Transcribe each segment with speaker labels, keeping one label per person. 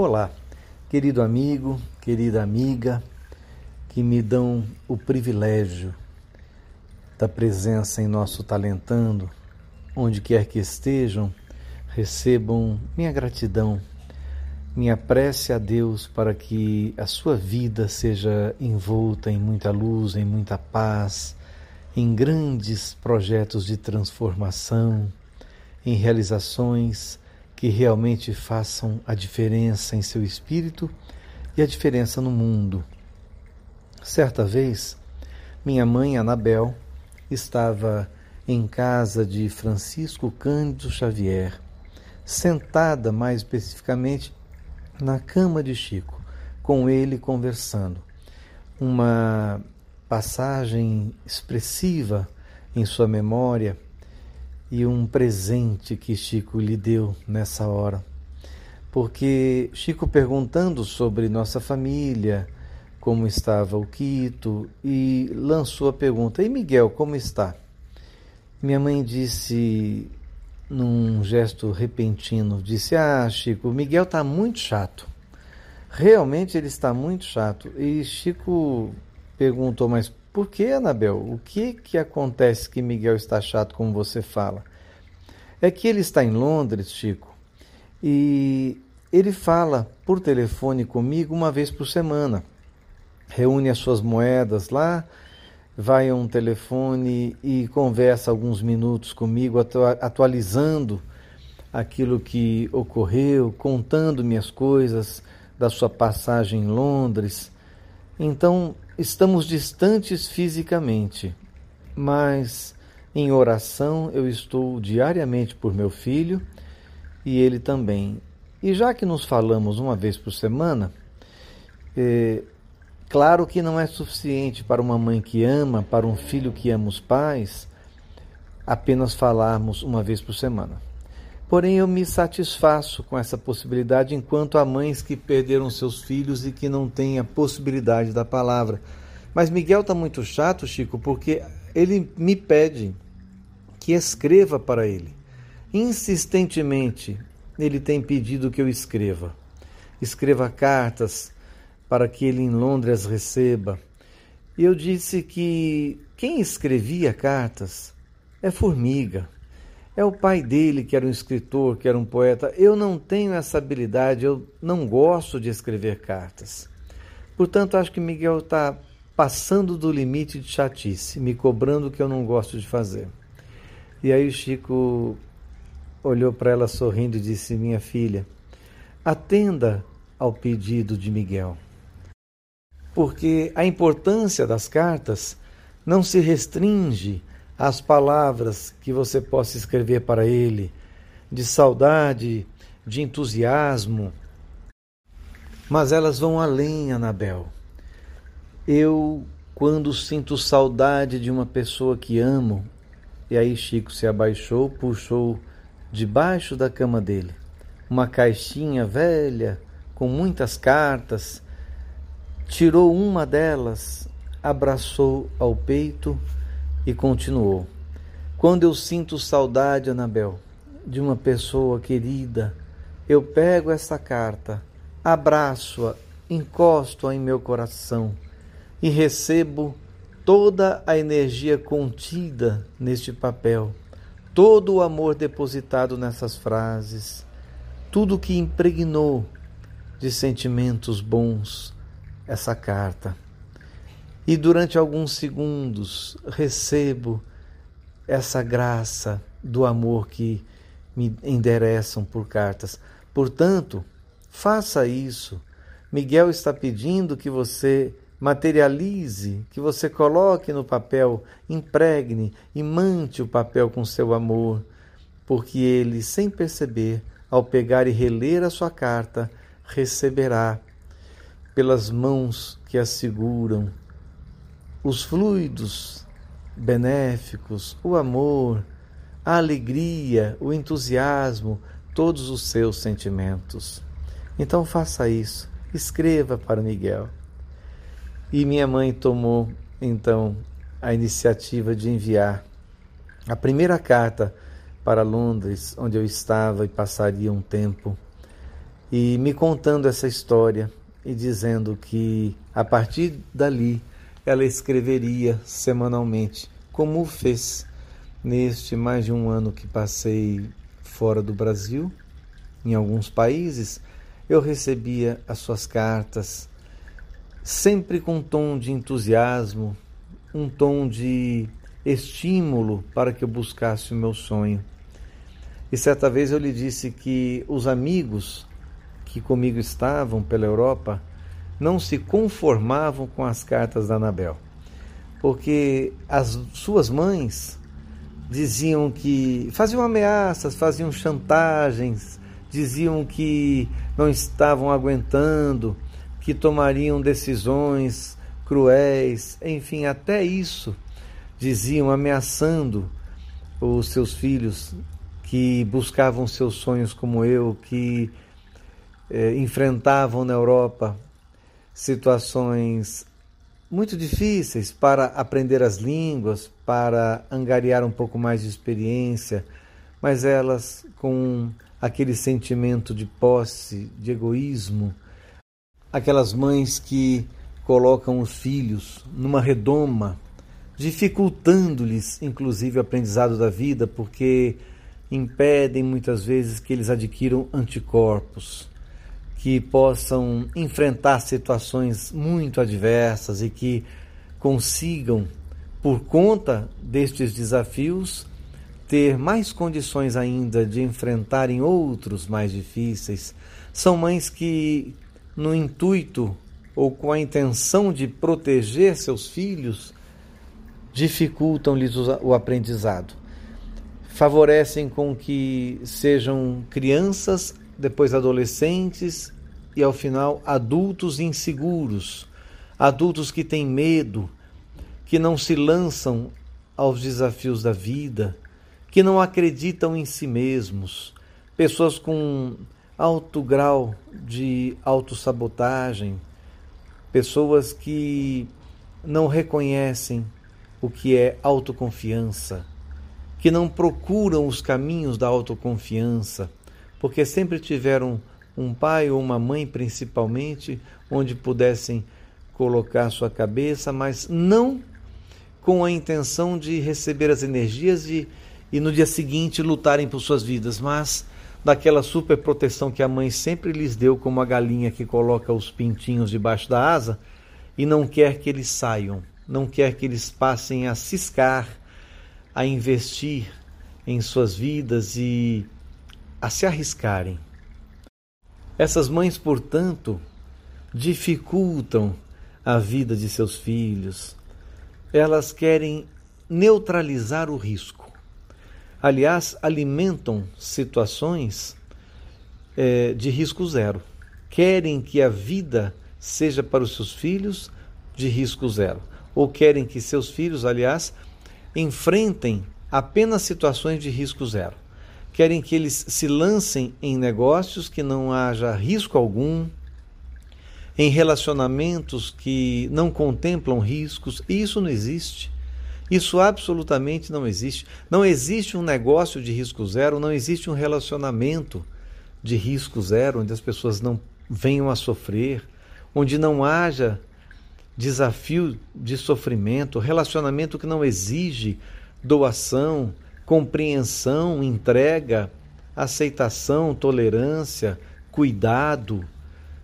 Speaker 1: Olá, querido amigo, querida amiga, que me dão o privilégio da presença em nosso Talentando, onde quer que estejam, recebam minha gratidão, minha prece a Deus para que a sua vida seja envolta em muita luz, em muita paz, em grandes projetos de transformação, em realizações que realmente façam a diferença em seu espírito e a diferença no mundo. Certa vez, minha mãe, Anabel, estava em casa de Francisco Cândido Xavier, sentada mais especificamente na cama de Chico, com ele conversando. Uma passagem expressiva em sua memória e um presente que Chico lhe deu nessa hora. Porque Chico perguntando sobre nossa família, como estava o Quito, e lançou a pergunta: E Miguel, como está? Minha mãe disse, num gesto repentino, disse: Ah, Chico, o Miguel está muito chato. Realmente ele está muito chato. E Chico perguntou: Mas por que, Anabel? O que, que acontece que Miguel está chato, como você fala? É que ele está em Londres, Chico, e ele fala por telefone comigo uma vez por semana. Reúne as suas moedas lá vai a um telefone e conversa alguns minutos comigo, atualizando aquilo que ocorreu, contando minhas coisas da sua passagem em Londres. Então, estamos distantes fisicamente, mas em oração eu estou diariamente por meu filho e ele também. E já que nos falamos uma vez por semana, eh, Claro que não é suficiente para uma mãe que ama, para um filho que ama os pais, apenas falarmos uma vez por semana. Porém, eu me satisfaço com essa possibilidade enquanto há mães que perderam seus filhos e que não têm a possibilidade da palavra. Mas Miguel está muito chato, Chico, porque ele me pede que escreva para ele. Insistentemente, ele tem pedido que eu escreva. Escreva cartas, para que ele em Londres receba. E eu disse que quem escrevia cartas é Formiga. É o pai dele que era um escritor, que era um poeta. Eu não tenho essa habilidade, eu não gosto de escrever cartas. Portanto, acho que Miguel está passando do limite de chatice, me cobrando o que eu não gosto de fazer. E aí o Chico olhou para ela sorrindo e disse: Minha filha, atenda ao pedido de Miguel porque a importância das cartas não se restringe às palavras que você possa escrever para ele, de saudade, de entusiasmo, mas elas vão além, Anabel. Eu, quando sinto saudade de uma pessoa que amo, e aí Chico se abaixou, puxou debaixo da cama dele uma caixinha velha com muitas cartas Tirou uma delas, abraçou ao peito e continuou. Quando eu sinto saudade, Anabel, de uma pessoa querida, eu pego essa carta, abraço-a, encosto-a em meu coração e recebo toda a energia contida neste papel, todo o amor depositado nessas frases, tudo que impregnou de sentimentos bons essa carta. E durante alguns segundos recebo essa graça do amor que me endereçam por cartas. Portanto, faça isso. Miguel está pedindo que você materialize, que você coloque no papel, impregne e mante o papel com seu amor, porque ele, sem perceber, ao pegar e reler a sua carta, receberá pelas mãos que a seguram, os fluidos benéficos, o amor, a alegria, o entusiasmo, todos os seus sentimentos. Então faça isso, escreva para Miguel. E minha mãe tomou então a iniciativa de enviar a primeira carta para Londres, onde eu estava e passaria um tempo e me contando essa história e dizendo que a partir dali ela escreveria semanalmente, como fez neste mais de um ano que passei fora do Brasil, em alguns países, eu recebia as suas cartas, sempre com um tom de entusiasmo, um tom de estímulo para que eu buscasse o meu sonho. E certa vez eu lhe disse que os amigos que comigo estavam pela Europa não se conformavam com as cartas da Anabel, porque as suas mães diziam que faziam ameaças, faziam chantagens, diziam que não estavam aguentando, que tomariam decisões cruéis, enfim, até isso diziam ameaçando os seus filhos que buscavam seus sonhos como eu, que eh, enfrentavam na Europa situações muito difíceis para aprender as línguas, para angariar um pouco mais de experiência, mas elas com aquele sentimento de posse, de egoísmo, aquelas mães que colocam os filhos numa redoma, dificultando-lhes inclusive o aprendizado da vida, porque impedem muitas vezes que eles adquiram anticorpos, que possam enfrentar situações muito adversas e que consigam, por conta destes desafios, ter mais condições ainda de enfrentarem outros mais difíceis. São mães que, no intuito ou com a intenção de proteger seus filhos, dificultam-lhes o aprendizado favorecem com que sejam crianças, depois adolescentes e ao final adultos inseguros, adultos que têm medo, que não se lançam aos desafios da vida, que não acreditam em si mesmos, pessoas com alto grau de autossabotagem, pessoas que não reconhecem o que é autoconfiança que não procuram os caminhos da autoconfiança, porque sempre tiveram um pai ou uma mãe, principalmente, onde pudessem colocar sua cabeça, mas não com a intenção de receber as energias e, e no dia seguinte lutarem por suas vidas, mas daquela super proteção que a mãe sempre lhes deu, como a galinha que coloca os pintinhos debaixo da asa e não quer que eles saiam, não quer que eles passem a ciscar a investir em suas vidas e a se arriscarem. Essas mães, portanto, dificultam a vida de seus filhos. Elas querem neutralizar o risco. Aliás, alimentam situações é, de risco zero. Querem que a vida seja para os seus filhos de risco zero. Ou querem que seus filhos, aliás, enfrentem apenas situações de risco zero. Querem que eles se lancem em negócios que não haja risco algum, em relacionamentos que não contemplam riscos. E isso não existe. Isso absolutamente não existe. Não existe um negócio de risco zero, não existe um relacionamento de risco zero, onde as pessoas não venham a sofrer, onde não haja desafio de sofrimento, relacionamento que não exige doação, compreensão, entrega, aceitação, tolerância, cuidado,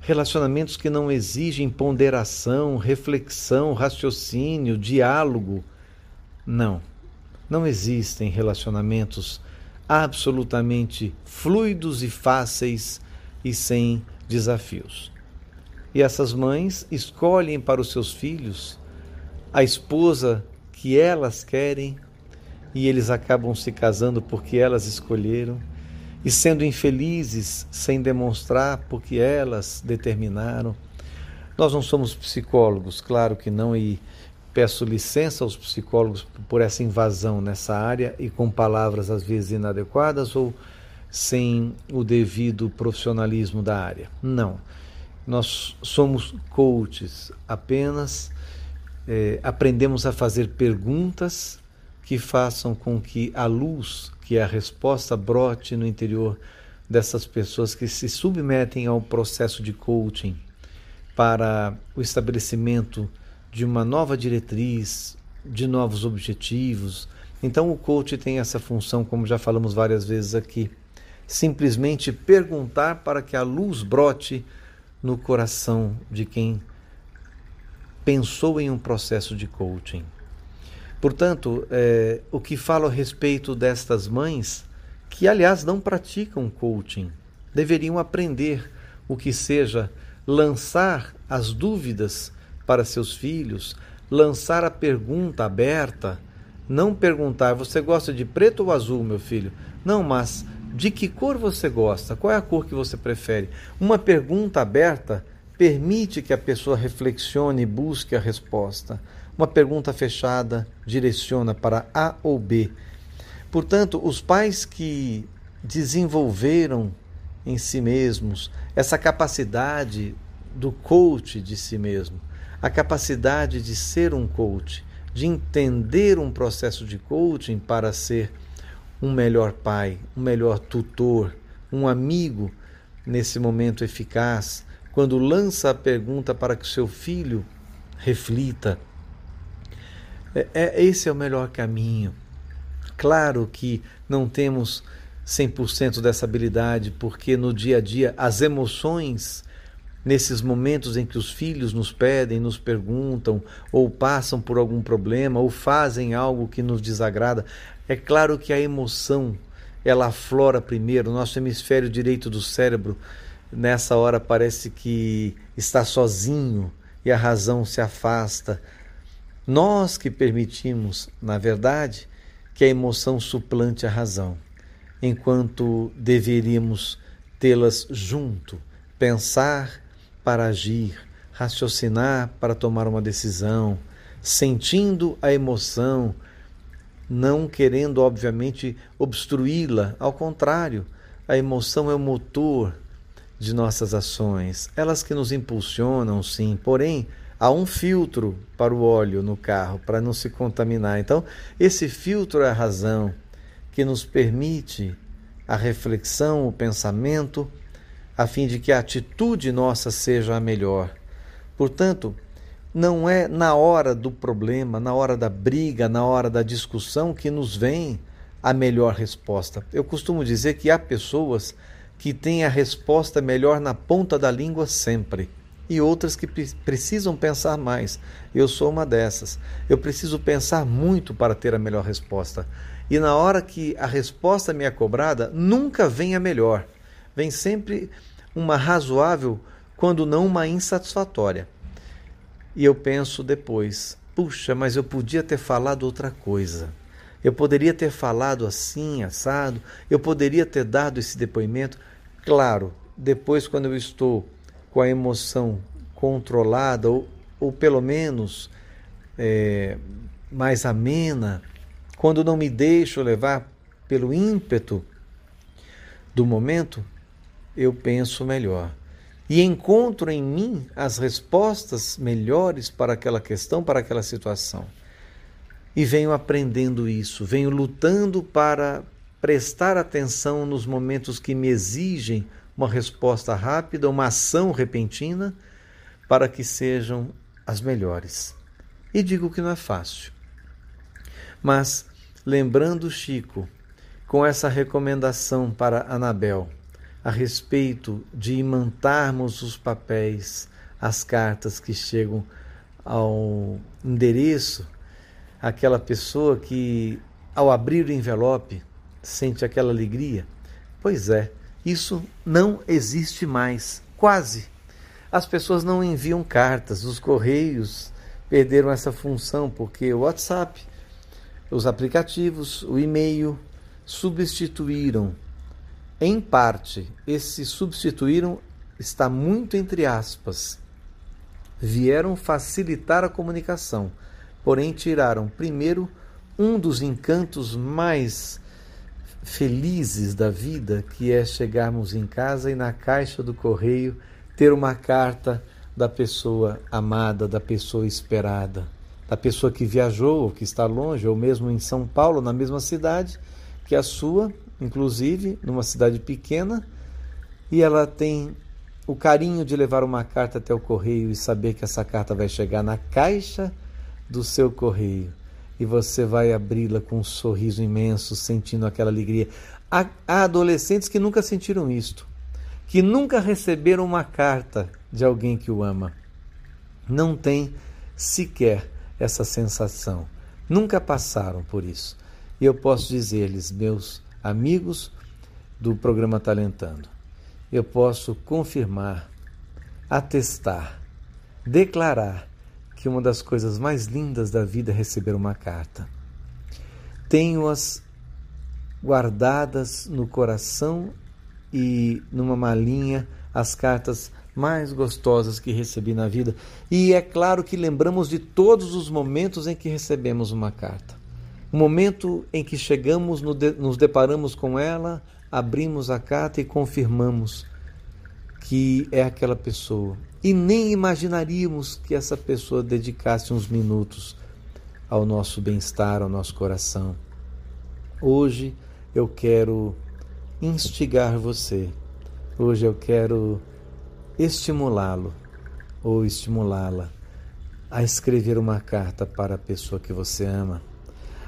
Speaker 1: relacionamentos que não exigem ponderação, reflexão, raciocínio, diálogo. Não, não existem relacionamentos absolutamente fluidos e fáceis e sem desafios. E essas mães escolhem para os seus filhos a esposa que elas querem e eles acabam se casando porque elas escolheram e sendo infelizes sem demonstrar porque elas determinaram. Nós não somos psicólogos, claro que não, e peço licença aos psicólogos por essa invasão nessa área e com palavras às vezes inadequadas ou sem o devido profissionalismo da área. Não. Nós somos coaches, apenas é, aprendemos a fazer perguntas que façam com que a luz, que é a resposta, brote no interior dessas pessoas que se submetem ao processo de coaching para o estabelecimento de uma nova diretriz, de novos objetivos. Então, o coach tem essa função, como já falamos várias vezes aqui, simplesmente perguntar para que a luz brote no coração de quem pensou em um processo de coaching. Portanto, é, o que falo a respeito destas mães, que aliás não praticam coaching, deveriam aprender o que seja lançar as dúvidas para seus filhos, lançar a pergunta aberta, não perguntar: você gosta de preto ou azul, meu filho? Não, mas de que cor você gosta? Qual é a cor que você prefere? Uma pergunta aberta permite que a pessoa reflexione e busque a resposta. Uma pergunta fechada direciona para A ou B. Portanto, os pais que desenvolveram em si mesmos essa capacidade do coach de si mesmo, a capacidade de ser um coach, de entender um processo de coaching para ser um melhor pai, um melhor tutor, um amigo nesse momento eficaz, quando lança a pergunta para que seu filho reflita é, é, esse é o melhor caminho. Claro que não temos 100% dessa habilidade, porque no dia a dia as emoções, nesses momentos em que os filhos nos pedem, nos perguntam, ou passam por algum problema, ou fazem algo que nos desagrada, é claro que a emoção ela aflora primeiro. Nosso hemisfério direito do cérebro, nessa hora, parece que está sozinho e a razão se afasta nós que permitimos, na verdade, que a emoção suplante a razão, enquanto deveríamos tê-las junto, pensar para agir, raciocinar para tomar uma decisão, sentindo a emoção, não querendo, obviamente, obstruí-la. Ao contrário, a emoção é o motor de nossas ações, elas que nos impulsionam, sim, porém, há um filtro para o óleo no carro para não se contaminar. Então, esse filtro é a razão que nos permite a reflexão, o pensamento, a fim de que a atitude nossa seja a melhor. Portanto, não é na hora do problema, na hora da briga, na hora da discussão que nos vem a melhor resposta. Eu costumo dizer que há pessoas que têm a resposta melhor na ponta da língua sempre e outras que precisam pensar mais. Eu sou uma dessas. Eu preciso pensar muito para ter a melhor resposta. E na hora que a resposta me é cobrada, nunca vem a melhor. Vem sempre uma razoável, quando não uma insatisfatória. E eu penso depois: puxa, mas eu podia ter falado outra coisa. Eu poderia ter falado assim, assado, eu poderia ter dado esse depoimento. Claro, depois, quando eu estou com a emoção controlada, ou, ou pelo menos é, mais amena, quando não me deixo levar pelo ímpeto do momento, eu penso melhor. E encontro em mim as respostas melhores para aquela questão, para aquela situação. E venho aprendendo isso, venho lutando para prestar atenção nos momentos que me exigem uma resposta rápida, uma ação repentina, para que sejam as melhores. E digo que não é fácil. Mas, lembrando Chico, com essa recomendação para Anabel, a respeito de imantarmos os papéis, as cartas que chegam ao endereço, aquela pessoa que, ao abrir o envelope, sente aquela alegria? Pois é, isso não existe mais, quase. As pessoas não enviam cartas, os correios perderam essa função porque o WhatsApp, os aplicativos, o e-mail substituíram. Em parte, esse substituíram está muito entre aspas. Vieram facilitar a comunicação, porém tiraram primeiro um dos encantos mais felizes da vida, que é chegarmos em casa e na caixa do correio ter uma carta da pessoa amada, da pessoa esperada, da pessoa que viajou, ou que está longe, ou mesmo em São Paulo, na mesma cidade que a sua, inclusive numa cidade pequena, e ela tem o carinho de levar uma carta até o correio e saber que essa carta vai chegar na caixa do seu correio e você vai abri-la com um sorriso imenso, sentindo aquela alegria. Há, há adolescentes que nunca sentiram isto, que nunca receberam uma carta de alguém que o ama. Não tem sequer essa sensação. Nunca passaram por isso. E eu posso dizer-lhes, meus amigos do programa Talentando, eu posso confirmar, atestar, declarar que uma das coisas mais lindas da vida é receber uma carta. Tenho-as guardadas no coração e numa malinha as cartas mais gostosas que recebi na vida. E é claro que lembramos de todos os momentos em que recebemos uma carta. O momento em que chegamos, nos deparamos com ela, abrimos a carta e confirmamos que é aquela pessoa. E nem imaginaríamos que essa pessoa dedicasse uns minutos ao nosso bem-estar, ao nosso coração. Hoje eu quero instigar você. Hoje eu quero estimulá-lo ou estimulá-la a escrever uma carta para a pessoa que você ama,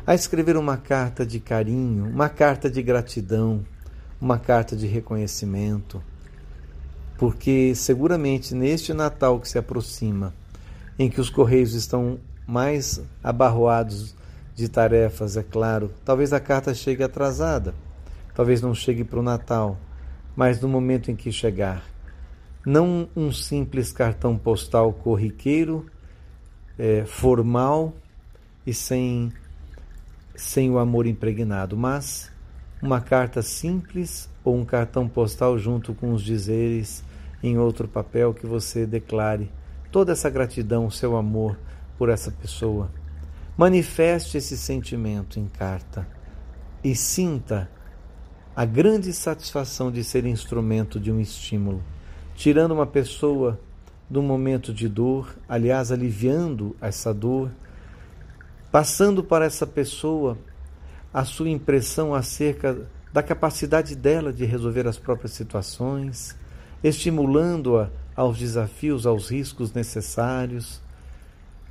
Speaker 1: a escrever uma carta de carinho, uma carta de gratidão, uma carta de reconhecimento, porque seguramente neste Natal que se aproxima, em que os correios estão mais abarroados de tarefas, é claro, talvez a carta chegue atrasada, talvez não chegue para o Natal, mas no momento em que chegar, não um simples cartão postal corriqueiro, é, formal e sem, sem o amor impregnado, mas uma carta simples ou um cartão postal junto com os dizeres em outro papel que você declare toda essa gratidão, seu amor por essa pessoa. Manifeste esse sentimento em carta e sinta a grande satisfação de ser instrumento de um estímulo, tirando uma pessoa do momento de dor, aliás, aliviando essa dor, passando para essa pessoa a sua impressão acerca da capacidade dela de resolver as próprias situações, estimulando-a aos desafios, aos riscos necessários,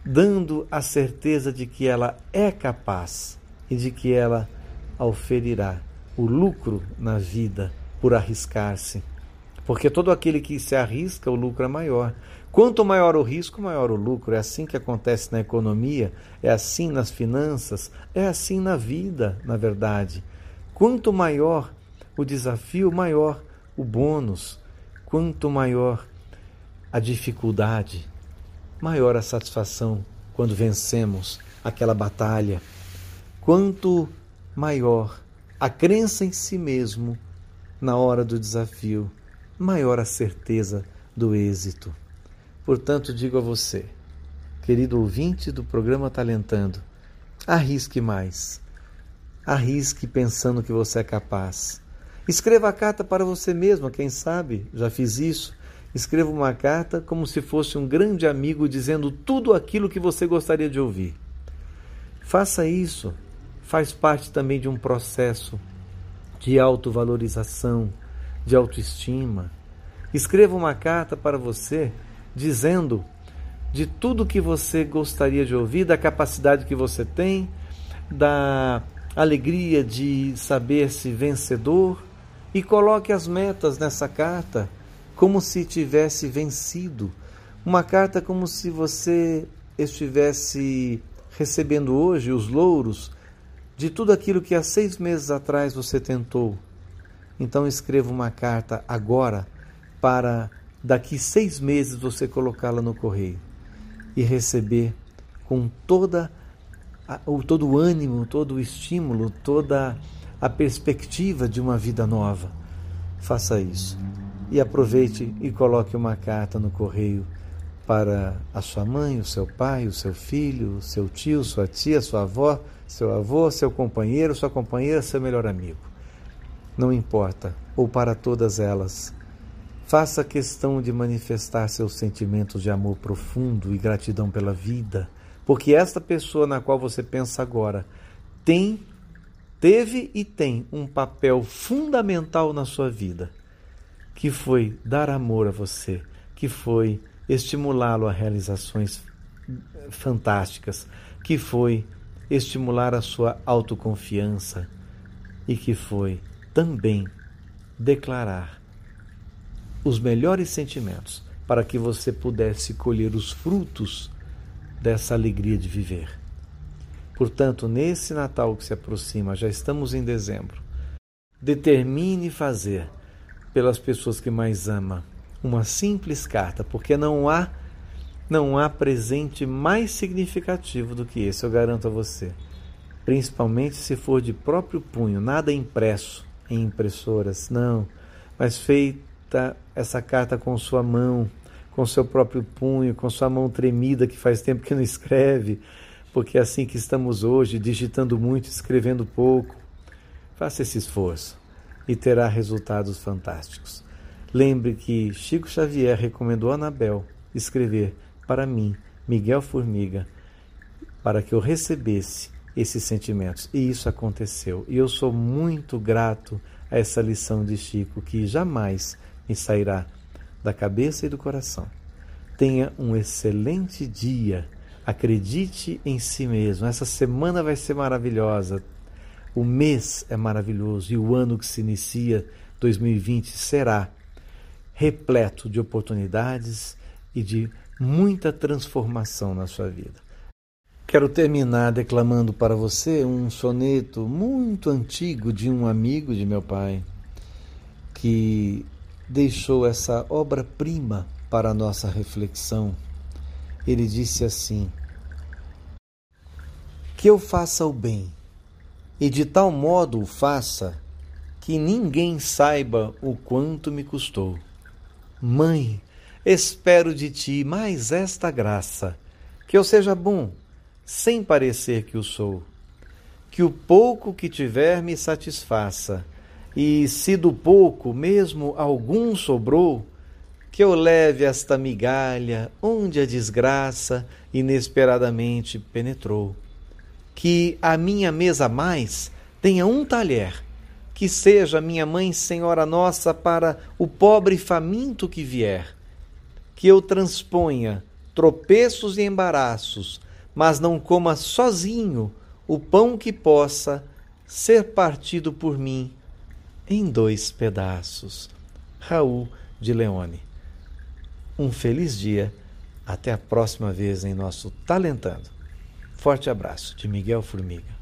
Speaker 1: dando a certeza de que ela é capaz e de que ela oferirá o lucro na vida por arriscar-se. Porque todo aquele que se arrisca, o lucro é maior. Quanto maior o risco, maior o lucro. É assim que acontece na economia, é assim nas finanças, é assim na vida, na verdade. Quanto maior o desafio, maior o bônus. Quanto maior a dificuldade, maior a satisfação quando vencemos aquela batalha. Quanto maior a crença em si mesmo na hora do desafio, maior a certeza do êxito. Portanto, digo a você, querido ouvinte do programa Talentando, arrisque mais. Arrisque pensando que você é capaz. Escreva a carta para você mesmo, quem sabe, já fiz isso. Escreva uma carta como se fosse um grande amigo dizendo tudo aquilo que você gostaria de ouvir. Faça isso. Faz parte também de um processo de autovalorização, de autoestima. Escreva uma carta para você dizendo de tudo que você gostaria de ouvir, da capacidade que você tem, da alegria de saber-se vencedor e coloque as metas nessa carta como se tivesse vencido. Uma carta como se você estivesse recebendo hoje os louros de tudo aquilo que há seis meses atrás você tentou. Então escreva uma carta agora para daqui seis meses você colocá-la no correio e receber com toda todo o ânimo, todo o estímulo, toda a perspectiva de uma vida nova. Faça isso e aproveite e coloque uma carta no correio para a sua mãe, o seu pai, o seu filho, o seu tio, sua tia, sua avó, seu avô, seu companheiro, sua companheira, seu melhor amigo. Não importa, ou para todas elas. Faça questão de manifestar seus sentimentos de amor profundo e gratidão pela vida, porque esta pessoa na qual você pensa agora tem, teve e tem um papel fundamental na sua vida que foi dar amor a você, que foi estimulá-lo a realizações fantásticas, que foi estimular a sua autoconfiança e que foi também declarar os melhores sentimentos para que você pudesse colher os frutos dessa alegria de viver. Portanto, nesse Natal que se aproxima, já estamos em dezembro, determine fazer pelas pessoas que mais ama uma simples carta, porque não há não há presente mais significativo do que esse, eu garanto a você. Principalmente se for de próprio punho, nada impresso em impressoras, não, mas feita essa carta com sua mão, com seu próprio punho, com sua mão tremida que faz tempo que não escreve, porque é assim que estamos hoje, digitando muito, escrevendo pouco. Faça esse esforço e terá resultados fantásticos. Lembre que Chico Xavier recomendou a Anabel escrever para mim, Miguel Formiga, para que eu recebesse esses sentimentos. E isso aconteceu. E eu sou muito grato a essa lição de Chico, que jamais me sairá da cabeça e do coração. Tenha um excelente dia. Acredite em si mesmo. Essa semana vai ser maravilhosa. O mês é maravilhoso e o ano que se inicia, 2020, será repleto de oportunidades e de muita transformação na sua vida. Quero terminar declamando para você um soneto muito antigo de um amigo de meu pai, que deixou essa obra-prima para a nossa reflexão. Ele disse assim: Que eu faça o bem, e de tal modo o faça que ninguém saiba o quanto me custou. Mãe, espero de ti mais esta graça, que eu seja bom, sem parecer que o sou, que o pouco que tiver me satisfaça, e se do pouco mesmo algum sobrou, que eu leve esta migalha onde a desgraça inesperadamente penetrou. Que a minha mesa mais tenha um talher, que seja minha mãe Senhora Nossa para o pobre faminto que vier que eu transponha tropeços e embaraços, mas não coma sozinho o pão que possa ser partido por mim em dois pedaços. Raul de Leone. Um feliz dia. Até a próxima vez em nosso Talentando. Forte abraço de Miguel Formiga.